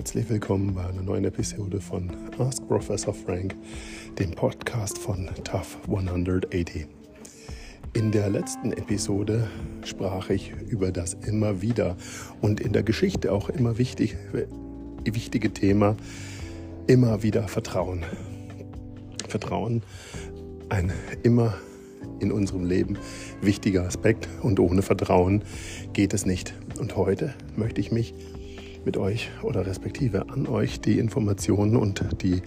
Herzlich willkommen bei einer neuen Episode von Ask Professor Frank, dem Podcast von Tough 180. In der letzten Episode sprach ich über das immer wieder und in der Geschichte auch immer wichtig, wichtige Thema immer wieder Vertrauen. Vertrauen, ein immer in unserem Leben wichtiger Aspekt und ohne Vertrauen geht es nicht. Und heute möchte ich mich mit euch oder respektive an euch die Informationen und die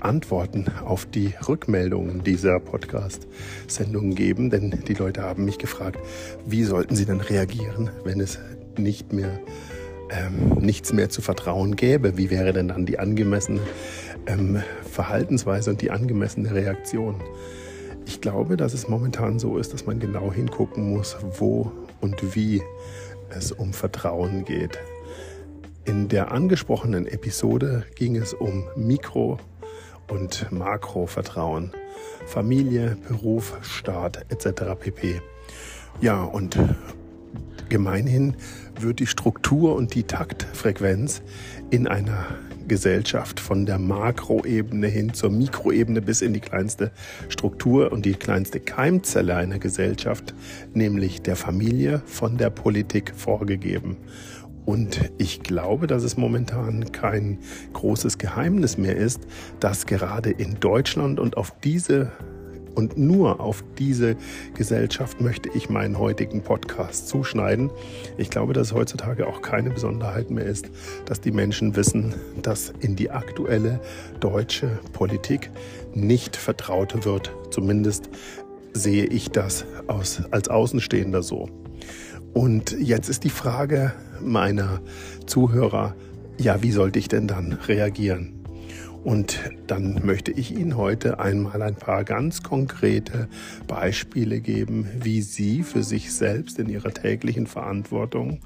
Antworten auf die Rückmeldungen dieser Podcast-Sendungen geben. Denn die Leute haben mich gefragt, wie sollten sie denn reagieren, wenn es nicht mehr ähm, nichts mehr zu vertrauen gäbe. Wie wäre denn dann die angemessene ähm, Verhaltensweise und die angemessene Reaktion? Ich glaube, dass es momentan so ist, dass man genau hingucken muss, wo und wie es um Vertrauen geht. In der angesprochenen Episode ging es um Mikro- und Makrovertrauen, Familie, Beruf, Staat etc. pp. Ja, und gemeinhin wird die Struktur und die Taktfrequenz in einer Gesellschaft von der Makroebene hin zur Mikroebene bis in die kleinste Struktur und die kleinste Keimzelle einer Gesellschaft, nämlich der Familie, von der Politik vorgegeben. Und ich glaube, dass es momentan kein großes Geheimnis mehr ist, dass gerade in Deutschland und auf diese und nur auf diese Gesellschaft möchte ich meinen heutigen Podcast zuschneiden. Ich glaube, dass es heutzutage auch keine Besonderheit mehr ist, dass die Menschen wissen, dass in die aktuelle deutsche Politik nicht vertraut wird. Zumindest sehe ich das aus, als Außenstehender so. Und jetzt ist die Frage meiner Zuhörer, ja, wie sollte ich denn dann reagieren? Und dann möchte ich Ihnen heute einmal ein paar ganz konkrete Beispiele geben, wie Sie für sich selbst in Ihrer täglichen Verantwortung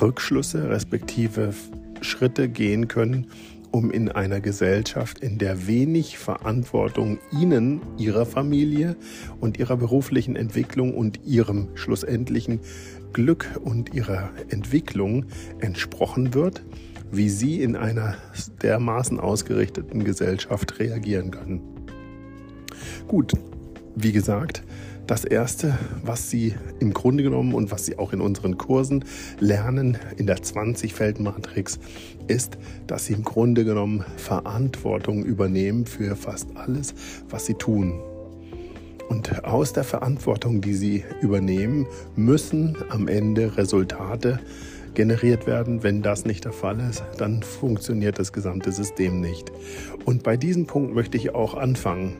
Rückschlüsse respektive Schritte gehen können, um in einer Gesellschaft, in der wenig Verantwortung Ihnen, Ihrer Familie und Ihrer beruflichen Entwicklung und Ihrem schlussendlichen Glück und Ihrer Entwicklung entsprochen wird, wie Sie in einer dermaßen ausgerichteten Gesellschaft reagieren können. Gut, wie gesagt, das Erste, was Sie im Grunde genommen und was Sie auch in unseren Kursen lernen in der 20-Feld-Matrix, ist, dass Sie im Grunde genommen Verantwortung übernehmen für fast alles, was Sie tun. Und aus der Verantwortung, die Sie übernehmen, müssen am Ende Resultate generiert werden. Wenn das nicht der Fall ist, dann funktioniert das gesamte System nicht. Und bei diesem Punkt möchte ich auch anfangen.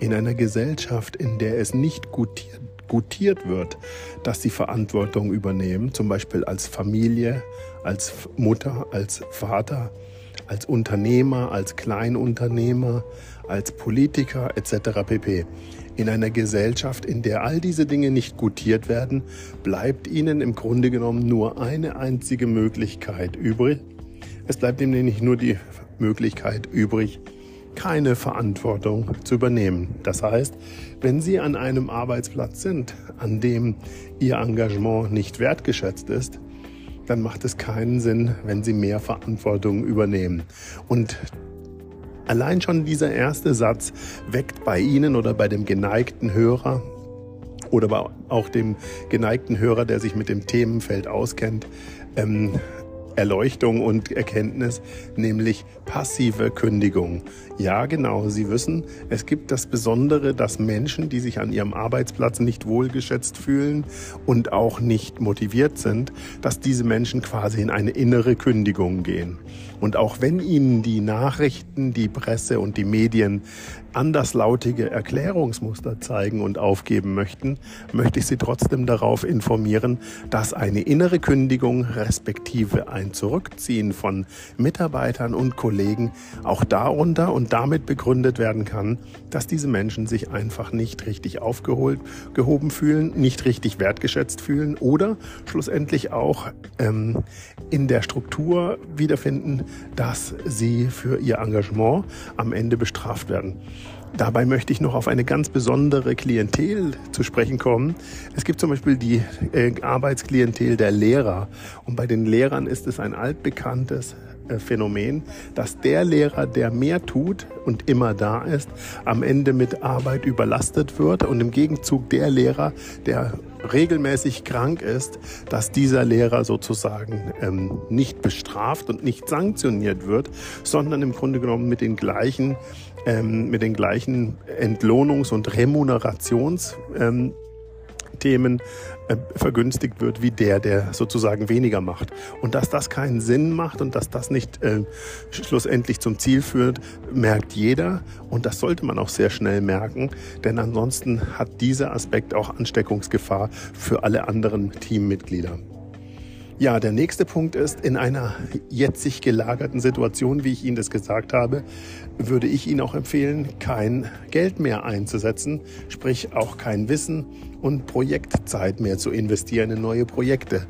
In einer Gesellschaft, in der es nicht gutiert, gutiert wird, dass sie Verantwortung übernehmen, zum Beispiel als Familie, als Mutter, als Vater, als Unternehmer, als Kleinunternehmer, als Politiker etc. pp. In einer Gesellschaft, in der all diese Dinge nicht gutiert werden, bleibt ihnen im Grunde genommen nur eine einzige Möglichkeit übrig. Es bleibt ihnen nämlich nur die Möglichkeit übrig, keine Verantwortung zu übernehmen. Das heißt, wenn Sie an einem Arbeitsplatz sind, an dem Ihr Engagement nicht wertgeschätzt ist, dann macht es keinen Sinn, wenn Sie mehr Verantwortung übernehmen. Und Allein schon dieser erste Satz weckt bei Ihnen oder bei dem geneigten Hörer oder auch dem geneigten Hörer, der sich mit dem Themenfeld auskennt, ähm, Erleuchtung und Erkenntnis, nämlich passive Kündigung. Ja, genau, Sie wissen, es gibt das Besondere, dass Menschen, die sich an ihrem Arbeitsplatz nicht wohlgeschätzt fühlen und auch nicht motiviert sind, dass diese Menschen quasi in eine innere Kündigung gehen. Und auch wenn ihnen die Nachrichten, die Presse und die Medien anderslautige Erklärungsmuster zeigen und aufgeben möchten, möchte ich Sie trotzdem darauf informieren, dass eine innere Kündigung respektive ein Zurückziehen von Mitarbeitern und Kollegen auch darunter und damit begründet werden kann, dass diese Menschen sich einfach nicht richtig aufgeholt, gehoben fühlen, nicht richtig wertgeschätzt fühlen oder schlussendlich auch ähm, in der Struktur wiederfinden, dass sie für ihr Engagement am Ende bestraft werden. Dabei möchte ich noch auf eine ganz besondere Klientel zu sprechen kommen. Es gibt zum Beispiel die äh, Arbeitsklientel der Lehrer. Und bei den Lehrern ist es ein altbekanntes äh, Phänomen, dass der Lehrer, der mehr tut und immer da ist, am Ende mit Arbeit überlastet wird und im Gegenzug der Lehrer, der regelmäßig krank ist, dass dieser Lehrer sozusagen ähm, nicht bestraft und nicht sanktioniert wird, sondern im Grunde genommen mit den gleichen, ähm, mit den gleichen Entlohnungs- und Remunerations ähm, Themen äh, vergünstigt wird wie der, der sozusagen weniger macht. Und dass das keinen Sinn macht und dass das nicht äh, schlussendlich zum Ziel führt, merkt jeder. Und das sollte man auch sehr schnell merken, denn ansonsten hat dieser Aspekt auch Ansteckungsgefahr für alle anderen Teammitglieder. Ja, der nächste Punkt ist, in einer jetzig gelagerten Situation, wie ich Ihnen das gesagt habe, würde ich Ihnen auch empfehlen, kein Geld mehr einzusetzen, sprich auch kein Wissen und Projektzeit mehr zu investieren in neue Projekte.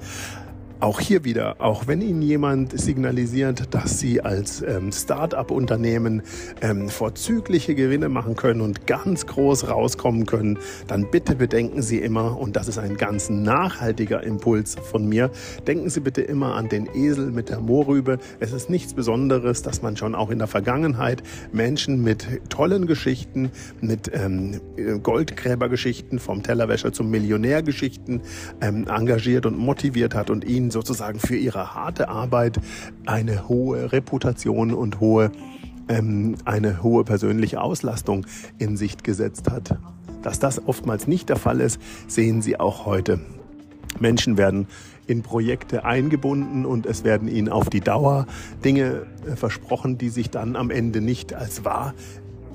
Auch hier wieder, auch wenn Ihnen jemand signalisiert, dass Sie als ähm, Start-up-Unternehmen ähm, vorzügliche Gewinne machen können und ganz groß rauskommen können, dann bitte bedenken Sie immer, und das ist ein ganz nachhaltiger Impuls von mir, denken Sie bitte immer an den Esel mit der Mohrrübe. Es ist nichts Besonderes, dass man schon auch in der Vergangenheit Menschen mit tollen Geschichten, mit ähm, Goldgräbergeschichten vom Tellerwäscher zum Millionärgeschichten ähm, engagiert und motiviert hat und ihnen sozusagen für ihre harte Arbeit eine hohe Reputation und hohe, ähm, eine hohe persönliche Auslastung in Sicht gesetzt hat. Dass das oftmals nicht der Fall ist, sehen Sie auch heute. Menschen werden in Projekte eingebunden und es werden ihnen auf die Dauer Dinge äh, versprochen, die sich dann am Ende nicht als wahr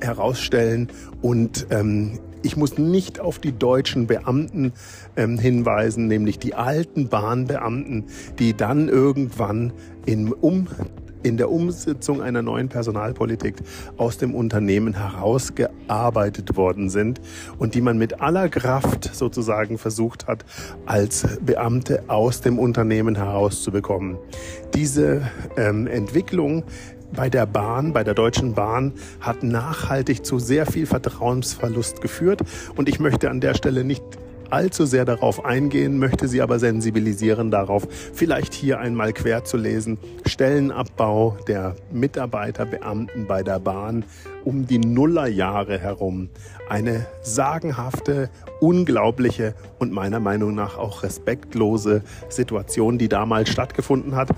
herausstellen und ähm, ich muss nicht auf die deutschen Beamten ähm, hinweisen, nämlich die alten Bahnbeamten, die dann irgendwann in, um, in der Umsetzung einer neuen Personalpolitik aus dem Unternehmen herausgearbeitet worden sind und die man mit aller Kraft sozusagen versucht hat, als Beamte aus dem Unternehmen herauszubekommen. Diese ähm, Entwicklung bei der Bahn, bei der Deutschen Bahn, hat nachhaltig zu sehr viel Vertrauensverlust geführt. Und ich möchte an der Stelle nicht allzu sehr darauf eingehen, möchte Sie aber sensibilisieren darauf, vielleicht hier einmal quer zu lesen. Stellenabbau der Mitarbeiter, Beamten bei der Bahn um die Nullerjahre herum. Eine sagenhafte, unglaubliche und meiner Meinung nach auch respektlose Situation, die damals stattgefunden hat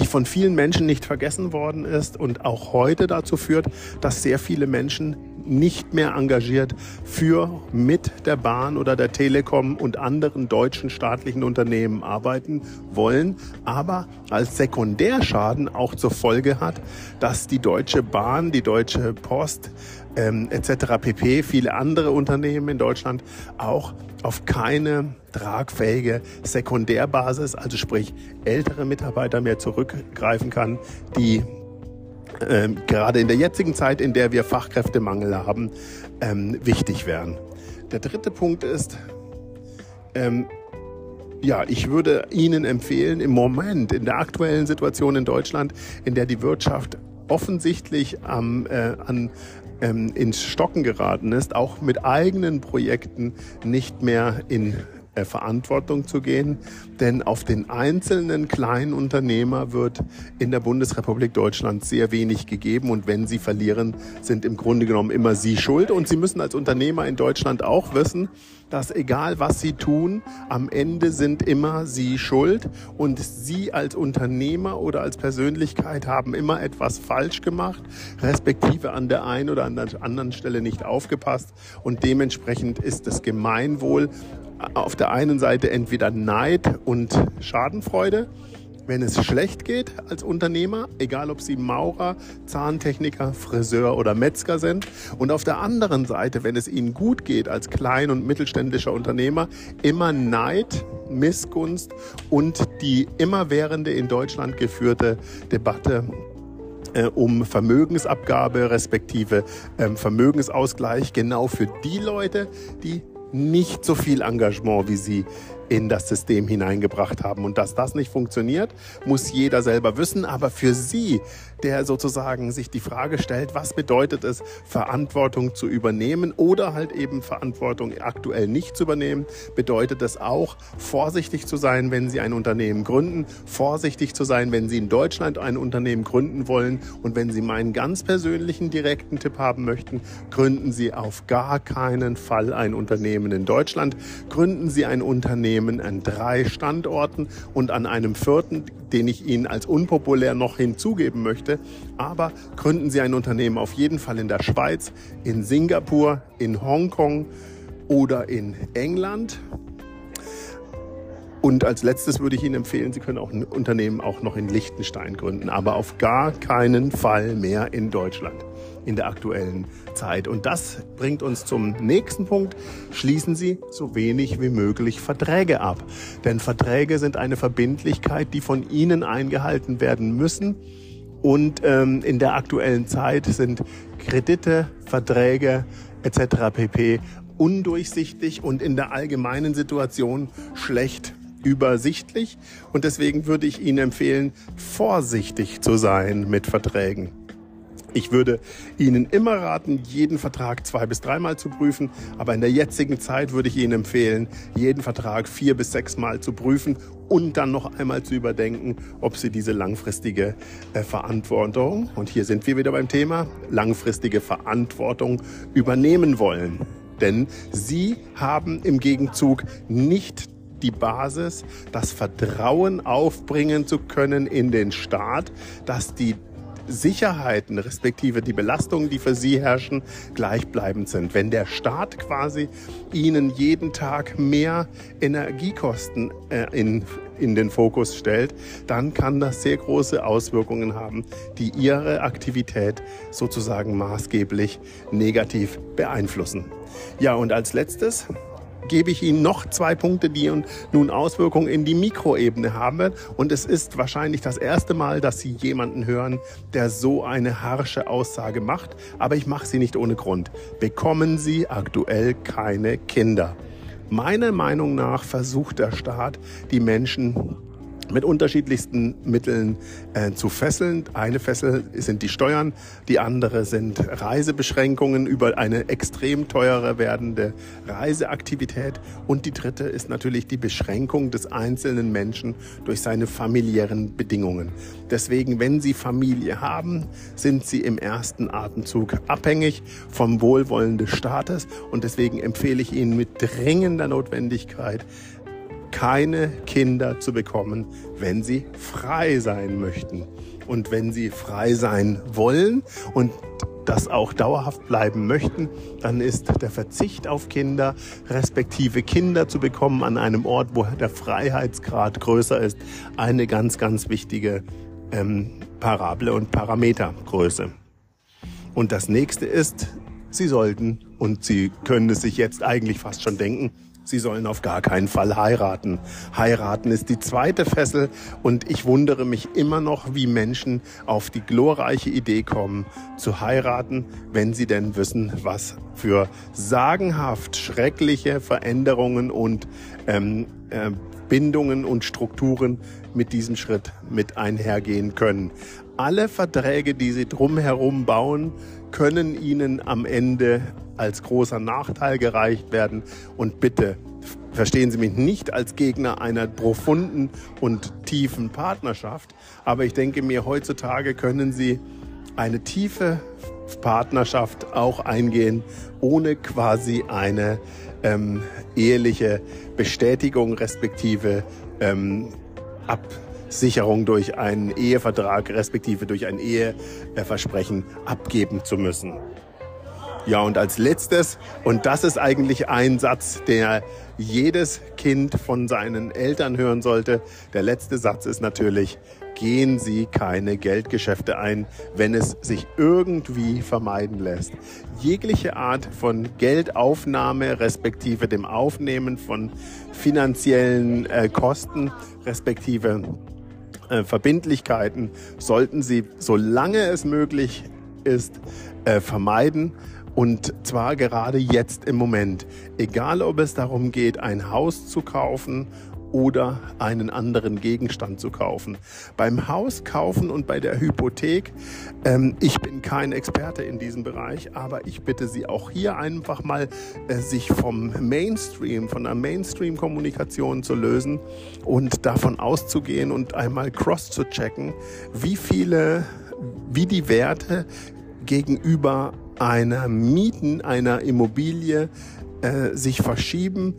die von vielen Menschen nicht vergessen worden ist und auch heute dazu führt, dass sehr viele Menschen nicht mehr engagiert für mit der Bahn oder der Telekom und anderen deutschen staatlichen Unternehmen arbeiten wollen, aber als Sekundärschaden auch zur Folge hat, dass die Deutsche Bahn, die Deutsche Post ähm, etc. pp, viele andere Unternehmen in Deutschland auch auf keine tragfähige Sekundärbasis, also sprich ältere Mitarbeiter mehr zurückgreifen kann, die ähm, gerade in der jetzigen Zeit, in der wir Fachkräftemangel haben, ähm, wichtig wären. Der dritte Punkt ist, ähm, ja, ich würde Ihnen empfehlen, im Moment, in der aktuellen Situation in Deutschland, in der die Wirtschaft offensichtlich ähm, äh, an ähm, ins Stocken geraten ist, auch mit eigenen Projekten nicht mehr in äh, Verantwortung zu gehen. Denn auf den einzelnen kleinen Unternehmer wird in der Bundesrepublik Deutschland sehr wenig gegeben. Und wenn sie verlieren, sind im Grunde genommen immer sie schuld. Und sie müssen als Unternehmer in Deutschland auch wissen, dass egal was sie tun, am Ende sind immer sie schuld. Und sie als Unternehmer oder als Persönlichkeit haben immer etwas falsch gemacht, respektive an der einen oder an der anderen Stelle nicht aufgepasst. Und dementsprechend ist das Gemeinwohl auf der einen Seite entweder Neid und Schadenfreude, wenn es schlecht geht als Unternehmer, egal ob Sie Maurer, Zahntechniker, Friseur oder Metzger sind. Und auf der anderen Seite, wenn es Ihnen gut geht als klein- und mittelständischer Unternehmer, immer Neid, Missgunst und die immerwährende in Deutschland geführte Debatte äh, um Vermögensabgabe respektive ähm, Vermögensausgleich genau für die Leute, die nicht so viel Engagement wie Sie in das System hineingebracht haben. Und dass das nicht funktioniert, muss jeder selber wissen. Aber für Sie, der sozusagen sich die Frage stellt, was bedeutet es, Verantwortung zu übernehmen oder halt eben Verantwortung aktuell nicht zu übernehmen, bedeutet es auch, vorsichtig zu sein, wenn Sie ein Unternehmen gründen, vorsichtig zu sein, wenn Sie in Deutschland ein Unternehmen gründen wollen und wenn Sie meinen ganz persönlichen direkten Tipp haben möchten, gründen Sie auf gar keinen Fall ein Unternehmen in Deutschland, gründen Sie ein Unternehmen Unternehmen an drei Standorten und an einem vierten, den ich Ihnen als unpopulär noch hinzugeben möchte. Aber gründen Sie ein Unternehmen auf jeden Fall in der Schweiz, in Singapur, in Hongkong oder in England. Und als letztes würde ich Ihnen empfehlen, Sie können auch ein Unternehmen auch noch in Liechtenstein gründen, aber auf gar keinen Fall mehr in Deutschland in der aktuellen Zeit. Und das bringt uns zum nächsten Punkt. Schließen Sie so wenig wie möglich Verträge ab. Denn Verträge sind eine Verbindlichkeit, die von Ihnen eingehalten werden müssen. Und ähm, in der aktuellen Zeit sind Kredite, Verträge etc. pp undurchsichtig und in der allgemeinen Situation schlecht übersichtlich. Und deswegen würde ich Ihnen empfehlen, vorsichtig zu sein mit Verträgen. Ich würde Ihnen immer raten, jeden Vertrag zwei bis dreimal zu prüfen, aber in der jetzigen Zeit würde ich Ihnen empfehlen, jeden Vertrag vier bis sechsmal zu prüfen und dann noch einmal zu überdenken, ob Sie diese langfristige äh, Verantwortung, und hier sind wir wieder beim Thema, langfristige Verantwortung übernehmen wollen. Denn Sie haben im Gegenzug nicht die Basis, das Vertrauen aufbringen zu können in den Staat, dass die Sicherheiten respektive die Belastungen, die für sie herrschen, gleichbleibend sind. Wenn der Staat quasi ihnen jeden Tag mehr Energiekosten äh, in, in den Fokus stellt, dann kann das sehr große Auswirkungen haben, die ihre Aktivität sozusagen maßgeblich negativ beeinflussen. Ja, und als letztes gebe ich Ihnen noch zwei Punkte, die nun Auswirkungen in die Mikroebene haben. Und es ist wahrscheinlich das erste Mal, dass Sie jemanden hören, der so eine harsche Aussage macht. Aber ich mache sie nicht ohne Grund. Bekommen Sie aktuell keine Kinder. Meiner Meinung nach versucht der Staat, die Menschen mit unterschiedlichsten Mitteln äh, zu fesseln. Eine Fessel sind die Steuern, die andere sind Reisebeschränkungen über eine extrem teure werdende Reiseaktivität und die dritte ist natürlich die Beschränkung des einzelnen Menschen durch seine familiären Bedingungen. Deswegen, wenn Sie Familie haben, sind Sie im ersten Atemzug abhängig vom Wohlwollen des Staates und deswegen empfehle ich Ihnen mit dringender Notwendigkeit, keine Kinder zu bekommen, wenn sie frei sein möchten. Und wenn sie frei sein wollen und das auch dauerhaft bleiben möchten, dann ist der Verzicht auf Kinder, respektive Kinder zu bekommen an einem Ort, wo der Freiheitsgrad größer ist, eine ganz, ganz wichtige ähm, Parable und Parametergröße. Und das nächste ist, Sie sollten, und Sie können es sich jetzt eigentlich fast schon denken, Sie sollen auf gar keinen Fall heiraten. Heiraten ist die zweite Fessel und ich wundere mich immer noch, wie Menschen auf die glorreiche Idee kommen, zu heiraten, wenn sie denn wissen, was für sagenhaft schreckliche Veränderungen und ähm, äh, Bindungen und Strukturen mit diesem Schritt mit einhergehen können. Alle Verträge, die sie drumherum bauen, können ihnen am Ende als großer Nachteil gereicht werden. Und bitte verstehen Sie mich nicht als Gegner einer profunden und tiefen Partnerschaft, aber ich denke mir, heutzutage können Sie eine tiefe Partnerschaft auch eingehen, ohne quasi eine ähm, eheliche Bestätigung respektive ähm, Absicherung durch einen Ehevertrag respektive durch ein Eheversprechen abgeben zu müssen. Ja, und als letztes, und das ist eigentlich ein Satz, der jedes Kind von seinen Eltern hören sollte. Der letzte Satz ist natürlich, gehen Sie keine Geldgeschäfte ein, wenn es sich irgendwie vermeiden lässt. Jegliche Art von Geldaufnahme respektive dem Aufnehmen von finanziellen äh, Kosten respektive äh, Verbindlichkeiten sollten Sie, solange es möglich ist, äh, vermeiden Und zwar gerade jetzt im Moment. Egal ob es darum geht, ein Haus zu kaufen oder einen anderen Gegenstand zu kaufen. Beim Haus kaufen und bei der Hypothek, ähm, ich bin kein Experte in diesem Bereich, aber ich bitte Sie auch hier einfach mal, äh, sich vom Mainstream, von der Mainstream-Kommunikation zu lösen und davon auszugehen und einmal cross zu checken, wie viele, wie die Werte gegenüber einer Mieten einer Immobilie äh, sich verschieben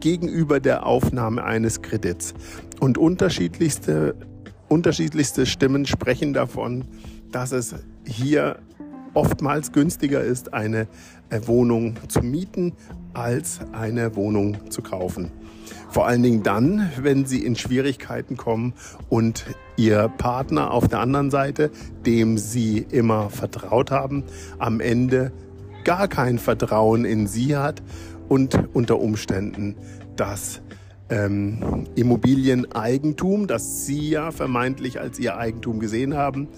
gegenüber der Aufnahme eines Kredits. Und unterschiedlichste, unterschiedlichste Stimmen sprechen davon, dass es hier oftmals günstiger ist, eine äh, Wohnung zu mieten, als eine Wohnung zu kaufen. Vor allen Dingen dann, wenn sie in Schwierigkeiten kommen und ihr Partner auf der anderen Seite, dem sie immer vertraut haben, am Ende gar kein Vertrauen in sie hat und unter Umständen das ähm, Immobilieneigentum, das Sie ja vermeintlich als Ihr Eigentum gesehen haben,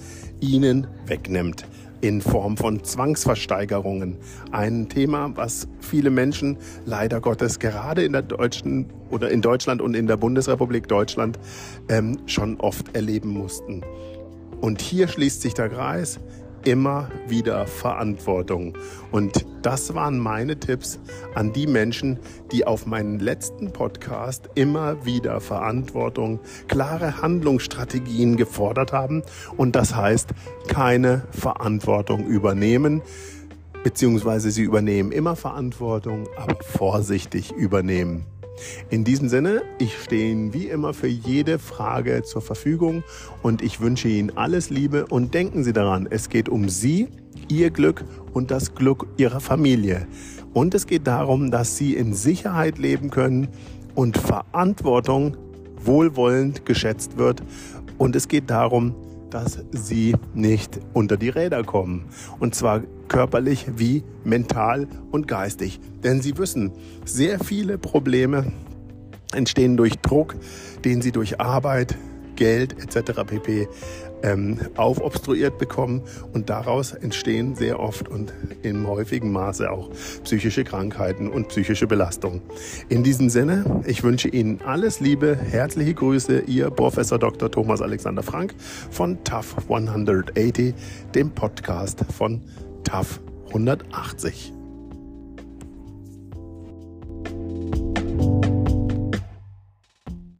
Ihnen wegnimmt in Form von Zwangsversteigerungen. Ein Thema, was viele Menschen leider Gottes gerade in der deutschen oder in Deutschland und in der Bundesrepublik Deutschland ähm, schon oft erleben mussten. Und hier schließt sich der Kreis immer wieder Verantwortung. Und das waren meine Tipps an die Menschen, die auf meinen letzten Podcast immer wieder Verantwortung, klare Handlungsstrategien gefordert haben. Und das heißt, keine Verantwortung übernehmen, beziehungsweise sie übernehmen immer Verantwortung, aber vorsichtig übernehmen. In diesem Sinne, ich stehe Ihnen wie immer für jede Frage zur Verfügung und ich wünsche Ihnen alles Liebe und denken Sie daran, es geht um Sie, Ihr Glück und das Glück Ihrer Familie. Und es geht darum, dass Sie in Sicherheit leben können und Verantwortung wohlwollend geschätzt wird. Und es geht darum, dass sie nicht unter die Räder kommen. Und zwar körperlich wie mental und geistig. Denn sie wissen, sehr viele Probleme entstehen durch Druck, den sie durch Arbeit, Geld etc. pp. Ähm, aufobstruiert bekommen und daraus entstehen sehr oft und in häufigem Maße auch psychische Krankheiten und psychische Belastungen. In diesem Sinne, ich wünsche Ihnen alles Liebe, herzliche Grüße, Ihr Professor Dr. Thomas Alexander Frank von TAF 180, dem Podcast von TAF 180.